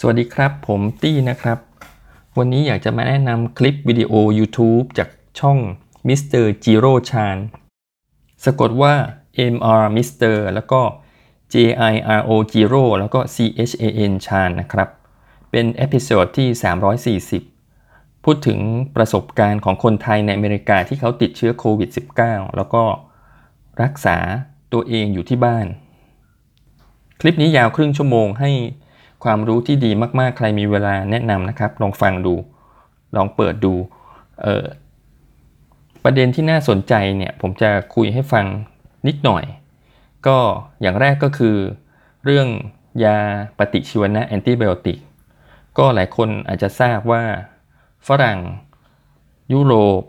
สวัสดีครับ ผมตี้นะครับ วันนี้อยากจะมาแนะนำคลิปวิดีโอ YouTube จากช่อง Mr. Jiro Chan สะกดว่า MR Mr. แล้วก็ J I R O Jiro แล้วก็ C H A N Chan นะครับ เป็น episode ที่ 340 พูดถึงประสบการณ์ของคนไทยในอเมริกาที่เขาติดเชื้อโควิด -19 แล้วก็รักษาตัวเองอยู่ที่บ้าน คลิปนี้ยาวครึ่งชั่วโมงให้ ความรู้ที่ดีมากๆ ใครมีเวลาแนะนำนะครับ ลองฟังดู ลองเปิดดูเออประเด็นที่น่าสนใจเนี่ย ผมจะคุยให้ฟังนิดหน่อย ก็อย่างแรกก็คือ เรื่องยาปฏิชีวนะแอนติไบโอติก ก็หลายคนอาจจะทราบว่าฝรั่งยุโรป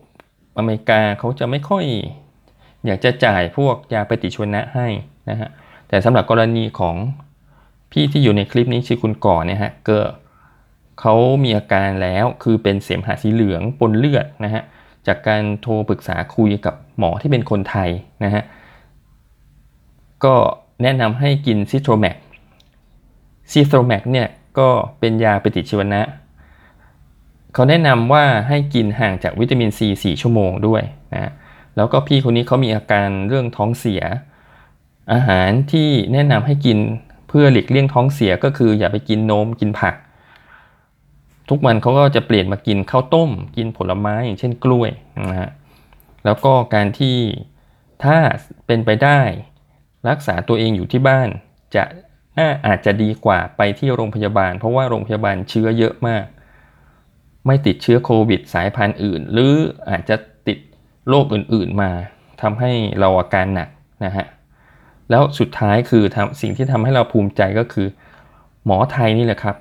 อเมริกาเขาจะไม่ค่อย อยากจะจ่ายพวกยาปฏิชีวนะให้นะฮะ แต่สำหรับกรณีของ พี่ที่อยู่ในคลิปนี้ชื่อคุณก่อเนี่ยฮะก็เขามีอาการแล้วคือเป็นเสมหะสีเหลืองปนเลือดนะฮะจากการโทรปรึกษาคุยกับหมอที่เป็นคนไทยนะฮะก็แนะนำให้กิน Zithromax Zithromax เนี่ยก็เป็นยาปฏิชีวนะเขาแนะนำว่าให้กินห่างจากวิตามินซี4ชั่วโมงด้วยนะแล้วก็พี่คนนี้เขามีอาการเรื่องท้องเสีย อาหารที่แนะนำให้กิน เพื่อหลีกเลี่ยงท้องเสียก็คืออย่าไปกินนมกินผัก ทุกวันเขาก็จะเปลี่ยนมากินข้าวต้ม กินผลไม้อย่างเช่นกล้วยนะฮะแล้วก็การที่ถ้าเป็นไปได้ รักษาตัวเองอยู่ที่บ้าน จะน่าอาจจะดีกว่าไปที่โรงพยาบาล เพราะว่าโรงพยาบาลเชื้อเยอะมาก ไม่ติดเชื้อโควิดสายพันธุ์อื่น หรืออาจจะติดโรคอื่นๆมาทำให้เราอาการหนักนะฮะ แล้วสุดท้ายคือทำสิ่งที่ทำให้เราภูมิใจก็คือ หมอไทยนี่แหละครับ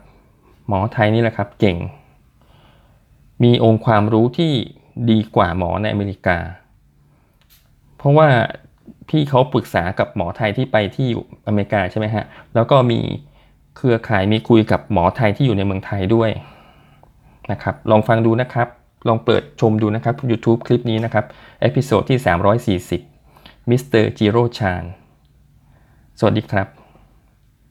หมอไทยนี่แหละครับ เก่ง มีองค์ความรู้ที่ดีกว่าหมอในอเมริกา เพราะว่าพี่เขาปรึกษากับหมอไทยที่ไปที่อเมริกาใช่ไหมฮะ แล้วก็มีเครือข่ายมีคุยกับหมอไทยที่อยู่ในเมืองไทยด้วยนะครับ ลองฟังดูนะครับ ลองเปิดชมดูนะครับ YouTube คลิปนี้นะครับ episode ที่ 340 Mr. Jiro Chan สวัสดีครับ